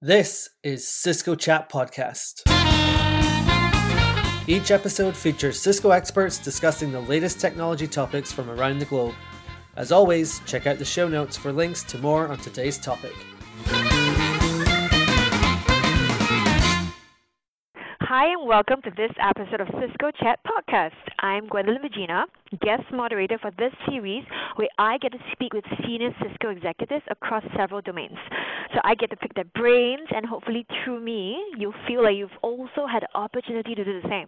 This is Cisco Chat Podcast. Each episode features Cisco experts discussing the latest technology topics from around the globe. As always, check out the show notes for links to more on today's topic. Hi, and welcome to this episode of Cisco Chat Podcast. I'm Gwendolyn Virginia, guest moderator for this series where I get to speak with senior Cisco executives across several domains. So I get to pick their brains, and hopefully, through me, you'll feel like you've also had the opportunity to do the same.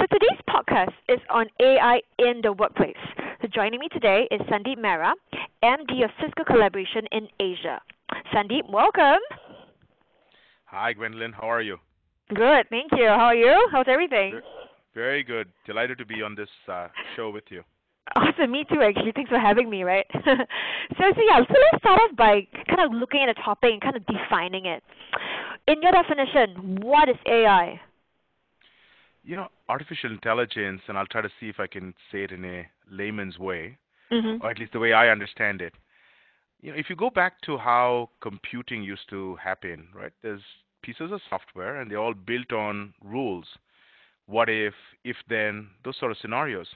So today's podcast is on AI in the workplace. So joining me today is Sandeep Mehra, MD of Cisco Collaboration in Asia. Sandeep, welcome. Hi, Gwendolyn. How are you? Good, thank you. How are you? How's everything? Very good. Delighted to be on this uh, show with you. Awesome, me too. Actually, thanks for having me. Right. so, so yeah. So let's start off by kind of looking at a topic and kind of defining it. In your definition, what is AI? You know, artificial intelligence, and I'll try to see if I can say it in a layman's way, Mm-hmm. or at least the way I understand it. You know, if you go back to how computing used to happen, right? There's pieces of software, and they're all built on rules. What if, if then, those sort of scenarios.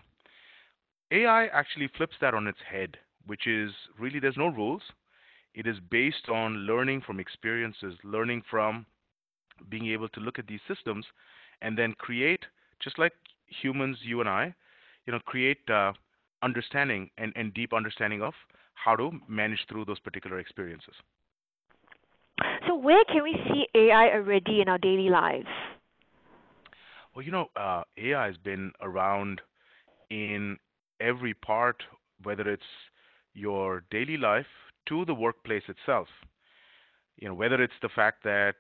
AI actually flips that on its head, which is really there's no rules. It is based on learning from experiences, learning from being able to look at these systems and then create, just like humans, you and I, you know, create uh, understanding and, and deep understanding of how to manage through those particular experiences. Where can we see AI already in our daily lives? Well, you know, uh, AI has been around in every part, whether it's your daily life to the workplace itself. You know, whether it's the fact that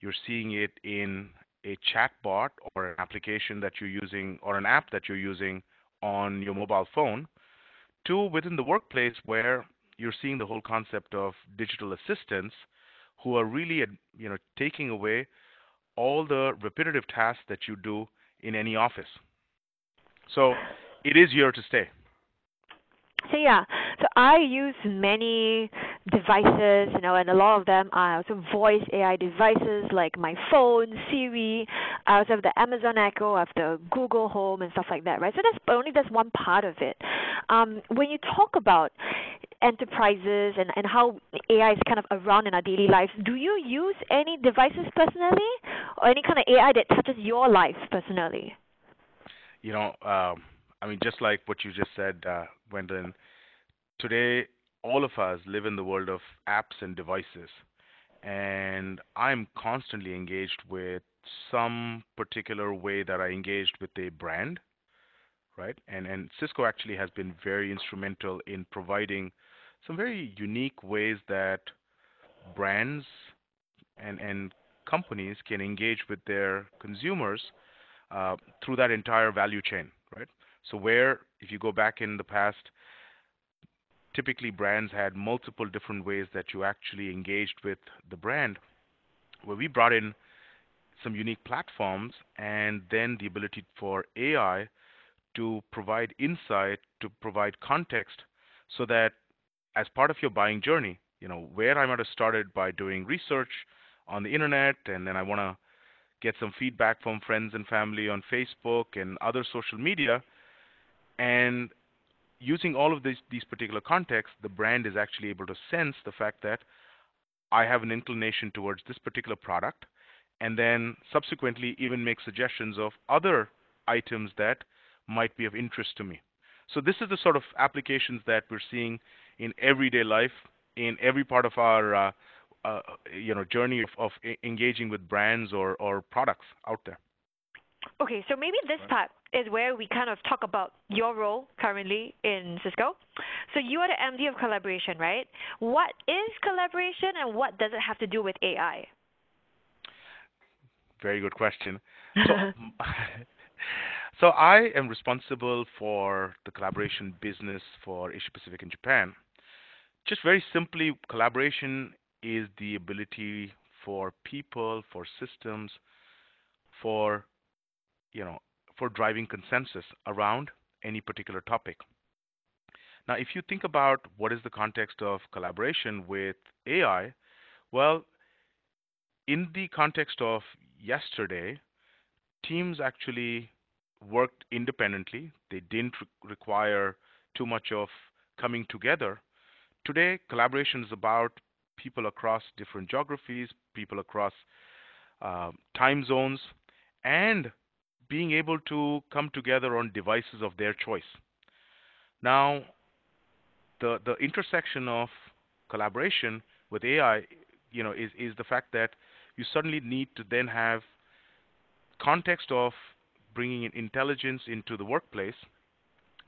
you're seeing it in a chatbot or an application that you're using or an app that you're using on your mobile phone, to within the workplace where you're seeing the whole concept of digital assistants who are really, you know, taking away all the repetitive tasks that you do in any office. So it is here to stay. So yeah, so I use many devices, you know, and a lot of them are also voice AI devices like my phone, Siri. I also have the Amazon Echo, I have the Google Home and stuff like that, right? So that's only that's one part of it. Um, when you talk about enterprises and, and how AI is kind of around in our daily lives, do you use any devices personally or any kind of AI that touches your life personally? You know, um, I mean, just like what you just said, uh, Gwendolyn, today all of us live in the world of apps and devices. And I'm constantly engaged with some particular way that I engaged with a brand, right? And and Cisco actually has been very instrumental in providing some very unique ways that brands and and companies can engage with their consumers uh, through that entire value chain, right? So where if you go back in the past, typically brands had multiple different ways that you actually engaged with the brand, where we brought in some unique platforms and then the ability for AI to provide insight, to provide context, so that as part of your buying journey, you know, where I might have started by doing research on the internet, and then I want to get some feedback from friends and family on Facebook and other social media, and using all of these these particular contexts, the brand is actually able to sense the fact that I have an inclination towards this particular product, and then subsequently even make suggestions of other items that might be of interest to me. So this is the sort of applications that we're seeing in everyday life, in every part of our uh, uh, you know journey of, of engaging with brands or, or products out there. Okay, so maybe this part is where we kind of talk about your role currently in Cisco. So you are the MD of collaboration, right? What is collaboration and what does it have to do with AI? Very good question. So, so I am responsible for the collaboration business for Asia Pacific and Japan. Just very simply, collaboration is the ability for people, for systems, for you know, for driving consensus around any particular topic. Now, if you think about what is the context of collaboration with AI, well, in the context of yesterday, teams actually worked independently. They didn't re- require too much of coming together. Today, collaboration is about people across different geographies, people across uh, time zones, and being able to come together on devices of their choice. Now, the the intersection of collaboration with AI, you know, is is the fact that you suddenly need to then have context of bringing in intelligence into the workplace.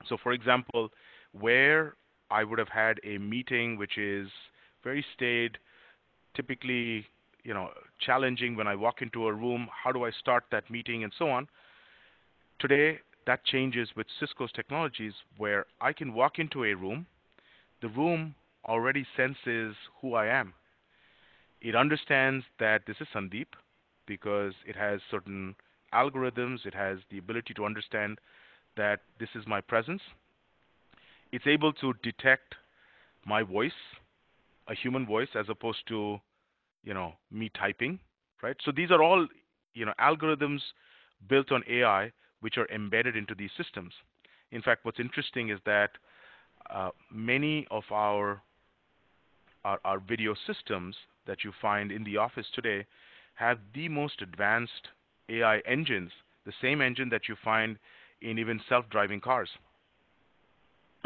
So, for example, where I would have had a meeting which is very staid, typically, you know, challenging when I walk into a room, how do I start that meeting and so on. Today, that changes with Cisco's technologies where I can walk into a room, the room already senses who I am. It understands that this is Sandeep because it has certain algorithms, it has the ability to understand that this is my presence. It's able to detect my voice, a human voice, as opposed to, you know, me typing, right? So these are all, you know, algorithms built on AI which are embedded into these systems. In fact, what's interesting is that uh, many of our, our, our video systems that you find in the office today have the most advanced AI engines, the same engine that you find in even self-driving cars.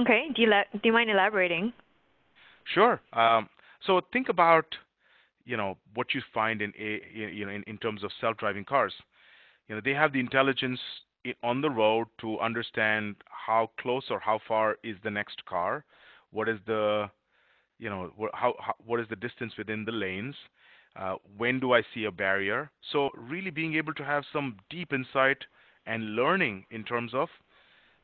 Okay. Do you do you mind elaborating? Sure. Um, so think about you know what you find in a you know in, in terms of self-driving cars. You know they have the intelligence on the road to understand how close or how far is the next car, what is the you know how, how what is the distance within the lanes, uh, when do I see a barrier? So really being able to have some deep insight and learning in terms of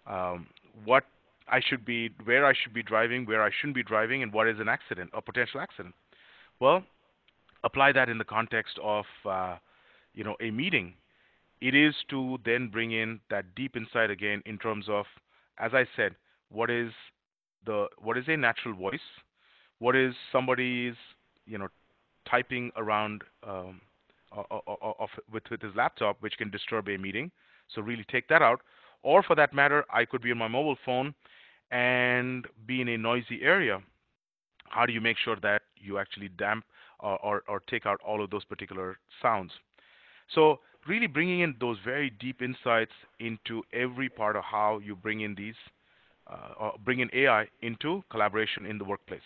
um, what I should be, where I should be driving, where I shouldn't be driving, and what is an accident, a potential accident. Well, apply that in the context of uh, you know a meeting it is to then bring in that deep insight again in terms of, as I said, what is the what is a natural voice, what is somebody's you know typing around um, of, with with his laptop, which can disturb a meeting. So really take that out. Or for that matter, I could be on my mobile phone and be in a noisy area. How do you make sure that you actually damp or, or, or take out all of those particular sounds? So really bringing in those very deep insights into every part of how you bring in these, uh, bring in AI into collaboration in the workplace.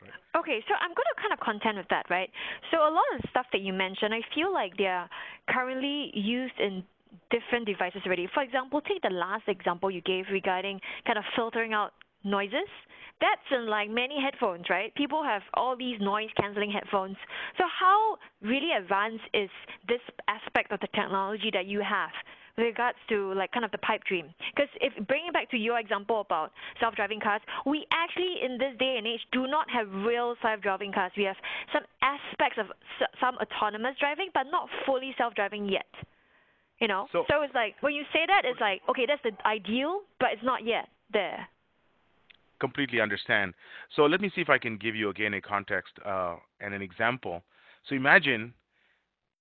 Right. Okay, so I'm going to kind of contend with that, right? So a lot of the stuff that you mentioned, I feel like they are currently used in different devices already. For example, take the last example you gave regarding kind of filtering out noises that's in like many headphones, right? People have all these noise canceling headphones. So how really advanced is this aspect of the technology that you have with regards to like kind of the pipe dream? Because if bringing back to your example about self-driving cars, we actually in this day and age do not have real self-driving cars. We have some aspects of some autonomous driving, but not fully self-driving yet. You know, so, so it's like when you say that, it's like okay, that's the ideal, but it's not yet there completely understand. So let me see if I can give you again a context uh, and an example. So imagine,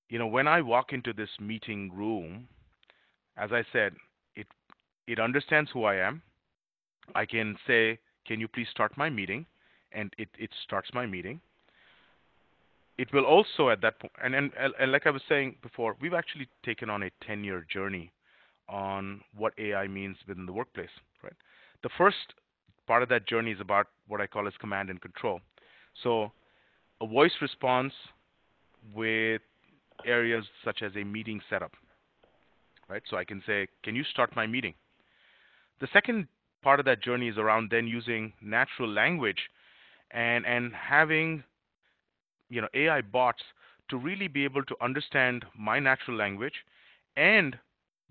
you know, when I walk into this meeting room, as I said, it it understands who I am. I can say, "Can you please start my meeting?" and it it starts my meeting. It will also at that point, and, and and like I was saying before, we've actually taken on a 10-year journey on what AI means within the workplace. Right. The first part of that journey is about what I call as command and control. So a voice response with areas such as a meeting setup. Right? So I can say, can you start my meeting? The second part of that journey is around then using natural language and and having you know AI bots to really be able to understand my natural language and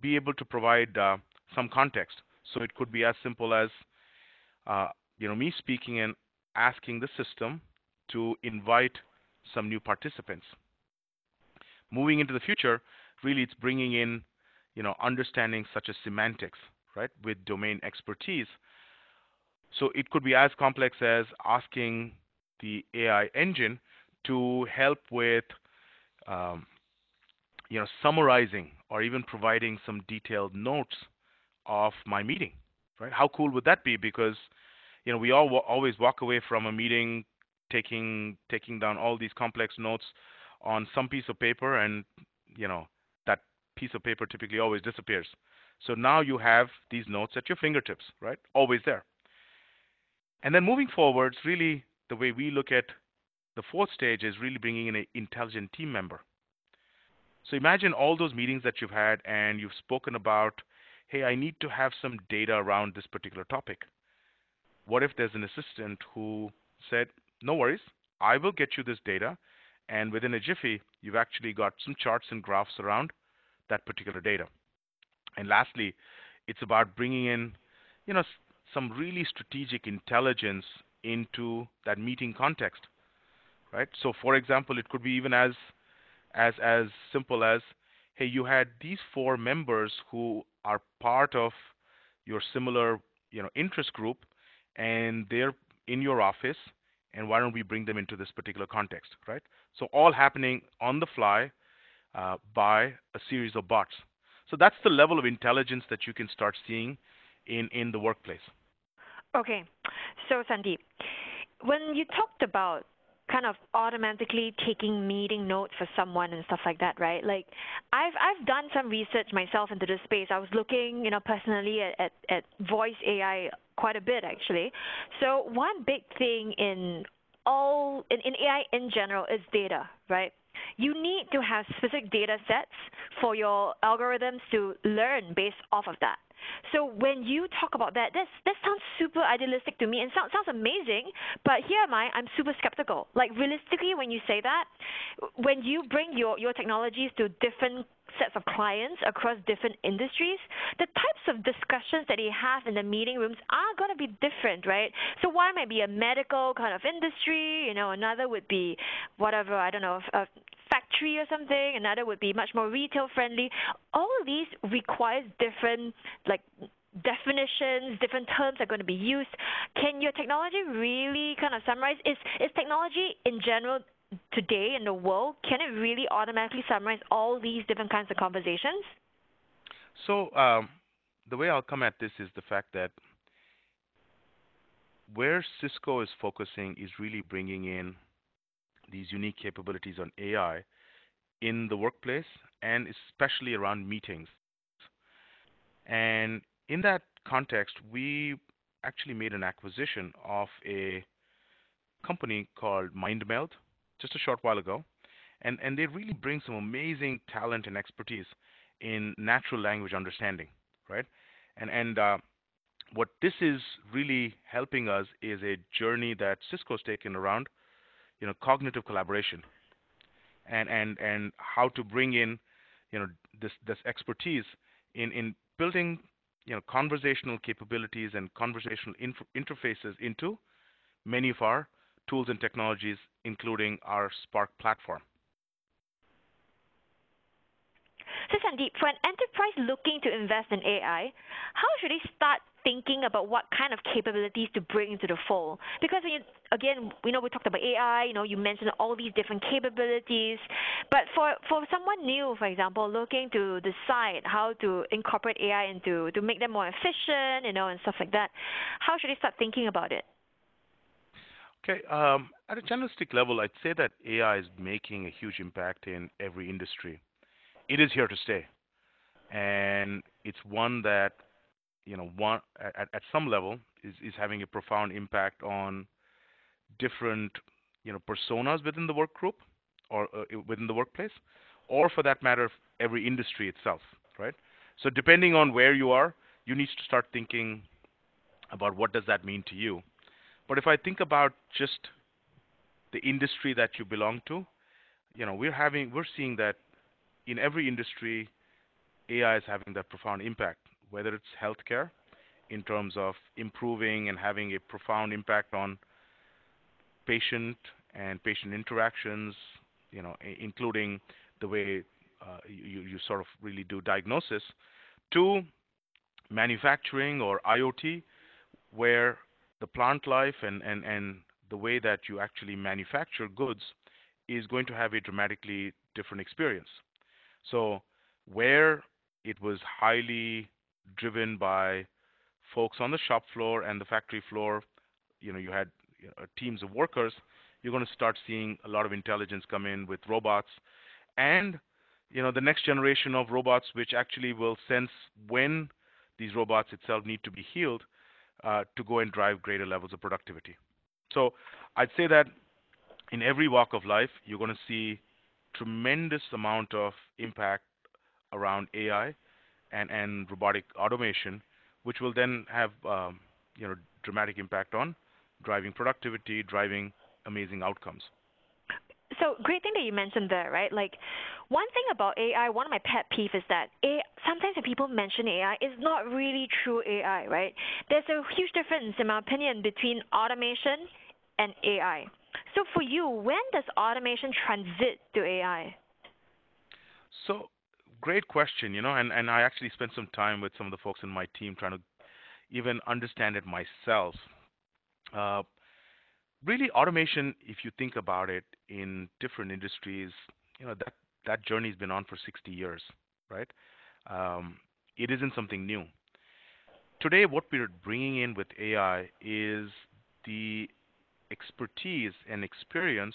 be able to provide uh, some context. So it could be as simple as uh, you know, me speaking and asking the system to invite some new participants. Moving into the future, really it's bringing in, you know, understanding such as semantics, right, with domain expertise. So it could be as complex as asking the AI engine to help with um, you know, summarizing or even providing some detailed notes of my meeting, right? How cool would that be? Because you know, we all always walk away from a meeting taking taking down all these complex notes on some piece of paper, and you know, that piece of paper typically always disappears. So now you have these notes at your fingertips, right? Always there. And then moving forwards, really the way we look at the fourth stage is really bringing in an intelligent team member. So imagine all those meetings that you've had and you've spoken about, hey, I need to have some data around this particular topic. What if there's an assistant who said, no worries, I will get you this data, and within a jiffy, you've actually got some charts and graphs around that particular data. And lastly, it's about bringing in, you know, some really strategic intelligence into that meeting context, right? So, for example, it could be even as as as simple as, hey, you had these four members who are part of your similar, you know, interest group, and they're in your office, and why don't we bring them into this particular context, right? So all happening on the fly uh, by a series of bots. So that's the level of intelligence that you can start seeing in, in the workplace. Okay. So, Sandeep, when you talked about kind of automatically taking meeting notes for someone and stuff like that, right? Like I've I've done some research myself into this space. I was looking, you know, personally at, at, at voice AI quite a bit actually. So one big thing in all in, in AI in general is data, right? You need to have specific data sets for your algorithms to learn based off of that. So when you talk about that, that that sounds super idealistic to me and sounds sounds amazing. But here am I, I'm super skeptical. Like realistically, when you say that, when you bring your your technologies to different sets of clients across different industries, the types of discussions that they have in the meeting rooms are going to be different, right? So one might be a medical kind of industry, you know, another would be whatever, I don't know, a factory or something, another would be much more retail friendly. All of these requires different like definitions, different terms are going to be used. Can your technology really kind of summarize? Is is technology in general today in the world, can it really automatically summarize all these different kinds of conversations? So um, the way I'll come at this is the fact that where Cisco is focusing is really bringing in these unique capabilities on AI in the workplace and especially around meetings. And in that context, we actually made an acquisition of a company called MindMeld just a short while ago, and and they really bring some amazing talent and expertise in natural language understanding, right? And and uh, what this is really helping us is a journey that Cisco's taken around, you know, cognitive collaboration, and and and how to bring in, you know, this this expertise in in building, you know, conversational capabilities and conversational inf- interfaces into many of our tools and technologies, including our Spark platform. So, Sandeep, for an enterprise looking to invest in AI, how should they start thinking about what kind of capabilities to bring into the fold? Because you, again, you know, we talked about AI. You know, you mentioned all these different capabilities. But for for someone new, for example, looking to decide how to incorporate AI into to make them more efficient, you know, and stuff like that, how should they start thinking about it? Okay. Um, at a generalistic level, I'd say that AI is making a huge impact in every industry. It is here to stay, and it's one that you know one at, at some level is, is having a profound impact on different you know personas within the work group or uh, within the workplace, or for that matter, every industry itself, right? So depending on where you are, you need to start thinking about what does that mean to you but if I think about just the industry that you belong to, you know, we're having we're seeing that in every industry, AI is having that profound impact, whether it's healthcare in terms of improving and having a profound impact on patient and patient interactions, you know, including the way uh, you, you sort of really do diagnosis, to manufacturing or IoT, where the plant life and, and, and the way that you actually manufacture goods is going to have a dramatically different experience. So where it was highly driven by folks on the shop floor and the factory floor, you know, you had you know, teams of workers, you're going to start seeing a lot of intelligence come in with robots. And you know the next generation of robots which actually will sense when these robots itself need to be healed uh, to go and drive greater levels of productivity. So I'd say that in every walk of life, you're going to see tremendous amount of impact around AI and, and robotic automation, which will then have um, you know dramatic impact on driving productivity, driving amazing outcomes. So great thing that you mentioned there, right? Like one thing about AI, one of my pet peeves is that AI, sometimes when people mention AI, it's not really true AI, right? There's a huge difference, in my opinion, between automation and AI. So for you, when does automation transit to AI? So great question, you know, and, and I actually spent some time with some of the folks in my team trying to even understand it myself. Uh, really, automation, if you think about it in different industries, you know, that, that journey's been on for 60 years, right? Um, it isn't something new. Today, what we're bringing in with AI is the expertise and experience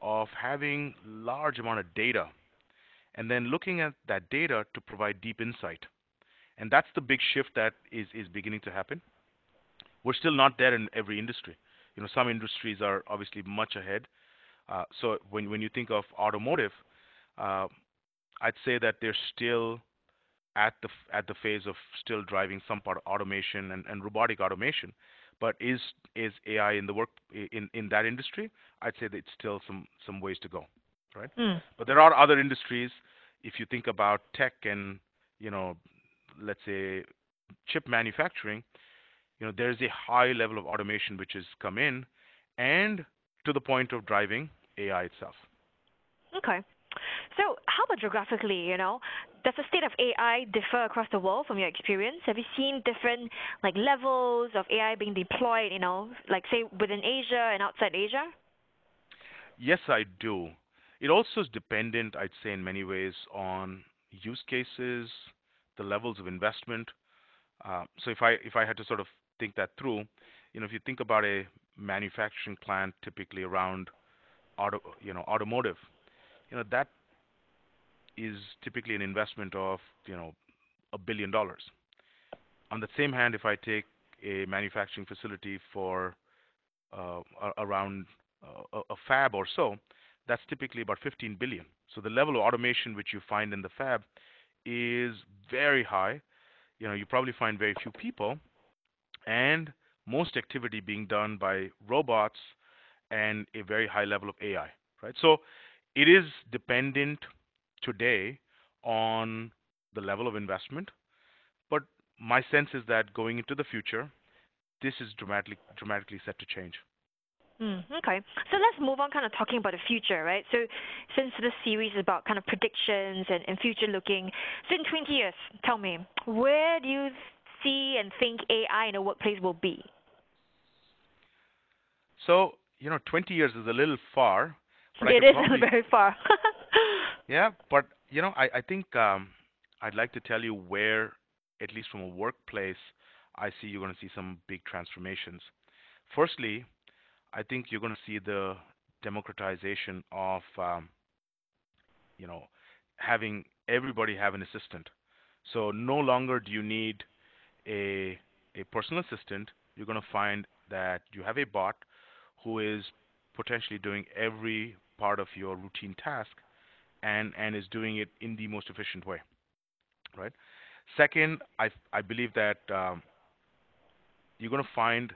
of having large amount of data and then looking at that data to provide deep insight. And that's the big shift that is, is beginning to happen. We're still not there in every industry. You know, some industries are obviously much ahead. Uh, so when when you think of automotive, uh, I'd say that they're still at the at the phase of still driving some part of automation and, and robotic automation. But is is AI in the work in in that industry? I'd say that it's still some some ways to go, right? Mm. But there are other industries. If you think about tech and you know, let's say chip manufacturing, you know, there's a high level of automation which has come in, and to the point of driving AI itself. Okay. So, how about geographically? You know, does the state of AI differ across the world from your experience? Have you seen different like levels of AI being deployed? You know, like say within Asia and outside Asia. Yes, I do. It also is dependent, I'd say, in many ways on use cases, the levels of investment. Uh, so if I if I had to sort of think that through, you know, if you think about a manufacturing plant, typically around auto, you know, automotive, you know, that is typically an investment of, you know, a billion dollars. On the same hand, if I take a manufacturing facility for uh, around uh, a fab or so, that's typically about 15 billion. So the level of automation which you find in the fab is very high. You know, you probably find very few people, and most activity being done by robots and a very high level of AI, right? So it is dependent today on the level of investment, but my sense is that going into the future, this is dramatically dramatically set to change. Mm, okay, so let's move on, kind of talking about the future, right? So, since this series is about kind of predictions and, and future looking, so in 20 years, tell me, where do you see and think AI in the workplace will be? So, you know, 20 years is a little far. But it is probably, very far. yeah, but, you know, I, I think um, I'd like to tell you where, at least from a workplace, I see you're going to see some big transformations. Firstly, I think you're going to see the democratization of, um, you know, having everybody have an assistant. So no longer do you need a a personal assistant, you're going to find that you have a bot who is potentially doing every part of your routine task and and is doing it in the most efficient way right second i i believe that um, you're going to find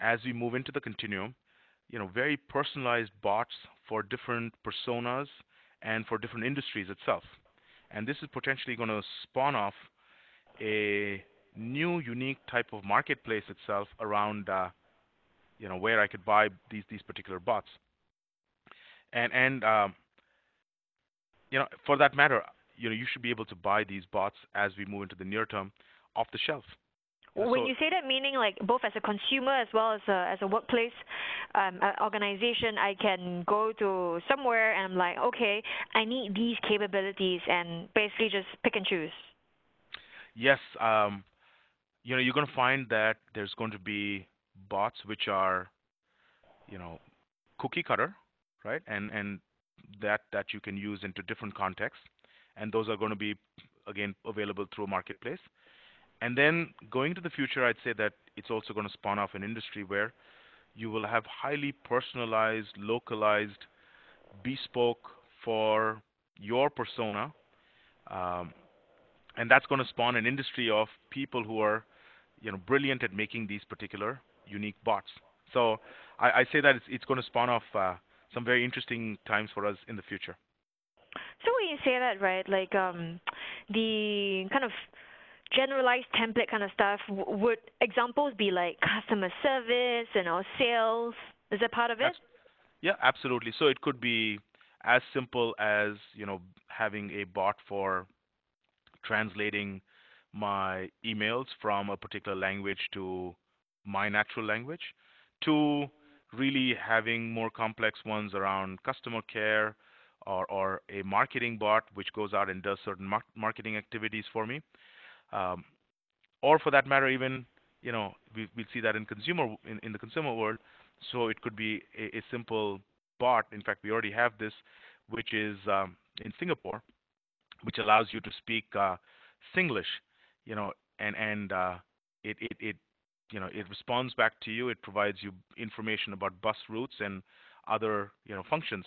as we move into the continuum you know very personalized bots for different personas and for different industries itself. And this is potentially going to spawn off a new unique type of marketplace itself around uh, you know where I could buy these these particular bots. And and um, you know for that matter you know you should be able to buy these bots as we move into the near term off the shelf when so- you say that, meaning like both as a consumer as well as a as a workplace um, organization, I can go to somewhere and I'm like, okay, I need these capabilities, and basically just pick and choose. Yes, um, you know, you're going to find that there's going to be bots which are, you know, cookie cutter, right? And and that that you can use into different contexts, and those are going to be again available through a marketplace. And then going to the future, I'd say that it's also going to spawn off an industry where you will have highly personalized, localized, bespoke for your persona. Um, and that's going to spawn an industry of people who are, you know, brilliant at making these particular unique bots. So I, I say that it's, it's going to spawn off uh, some very interesting times for us in the future. So when you say that, right, like um, the kind of generalized template kind of stuff, would examples be like customer service, know, sales? Is that part of it? Yeah, absolutely. So it could be as simple as you know having a bot for translating my emails from a particular language to my natural language, to really having more complex ones around customer care or, or a marketing bot which goes out and does certain mar- marketing activities for me, um, or for that matter, even you know we we see that in consumer in, in the consumer world. So it could be a, a simple bot. In fact, we already have this, which is um, in Singapore, which allows you to speak uh, Singlish, you know, and and uh, it it it you know it responds back to you. It provides you information about bus routes and other you know functions.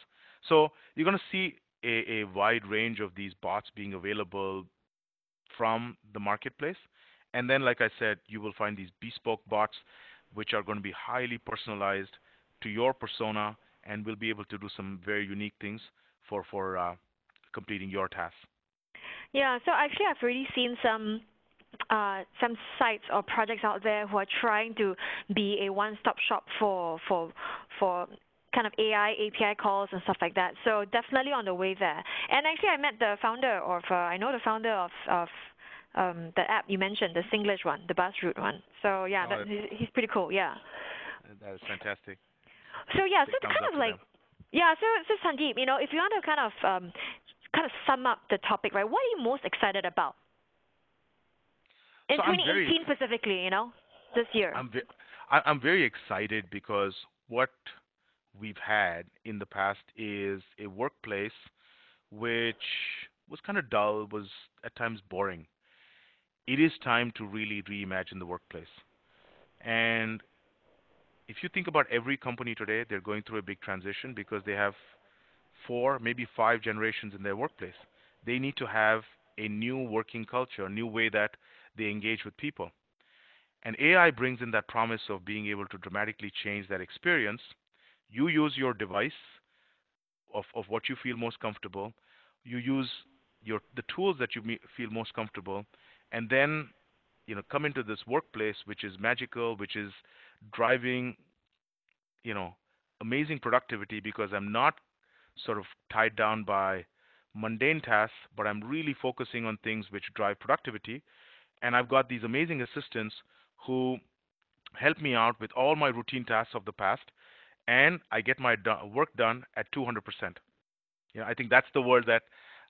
So you're going to see a, a wide range of these bots being available from the marketplace. And then, like I said, you will find these bespoke bots, which are going to be highly personalized to your persona and will be able to do some very unique things for for uh, completing your tasks. Yeah, so actually, I've already seen some uh, some sites or projects out there who are trying to be a one-stop shop for for for kind of AI API calls and stuff like that. So definitely on the way there. And actually, I met the founder of uh, I know the founder of of um, the app you mentioned, the Singlish one, the bus route one. So yeah, Oh, that, he's, he's pretty cool. Yeah. That is fantastic. So yeah, so thumbs kind of like yeah, so so Sandeep, you know, if you want to kind of um, kind of sum up the topic, right? What are you most excited about in So I'm very 2018 specifically? You know, this year. I'm ve- I'm very excited because what we've had in the past is a workplace which was kind of dull, was at times boring. It is time to really reimagine the workplace. And if you think about every company today, they're going through a big transition because they have four, maybe five generations in their workplace. They need to have a new working culture, a new way that they engage with people. And AI brings in that promise of being able to dramatically change that experience. You use your device of, of what you feel most comfortable. You use your the tools that you feel most comfortable, and then you know come into this workplace which is magical, which is driving you know amazing productivity because I'm not sort of tied down by mundane tasks, but I'm really focusing on things which drive productivity. And I've got these amazing assistants who help me out with all my routine tasks of the past, and I get my do- work done at 200%. You know, I think that's the word that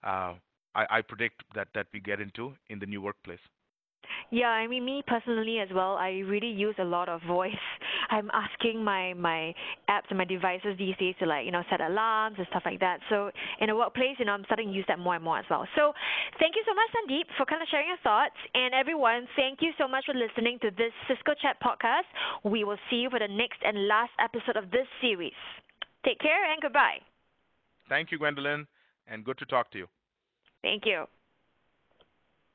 uh, I, I predict that, that we get into in the new workplace. Yeah, I mean me personally as well. I really use a lot of voice. I'm asking my my apps and my devices these days to like you know set alarms and stuff like that. So in a workplace, you know, I'm starting to use that more and more as well. So thank you so much, Sandeep, for kind of sharing your thoughts. And everyone, thank you so much for listening to this Cisco Chat podcast. We will see you for the next and last episode of this series. Take care and goodbye. Thank you, Gwendolyn, and good to talk to you. Thank you.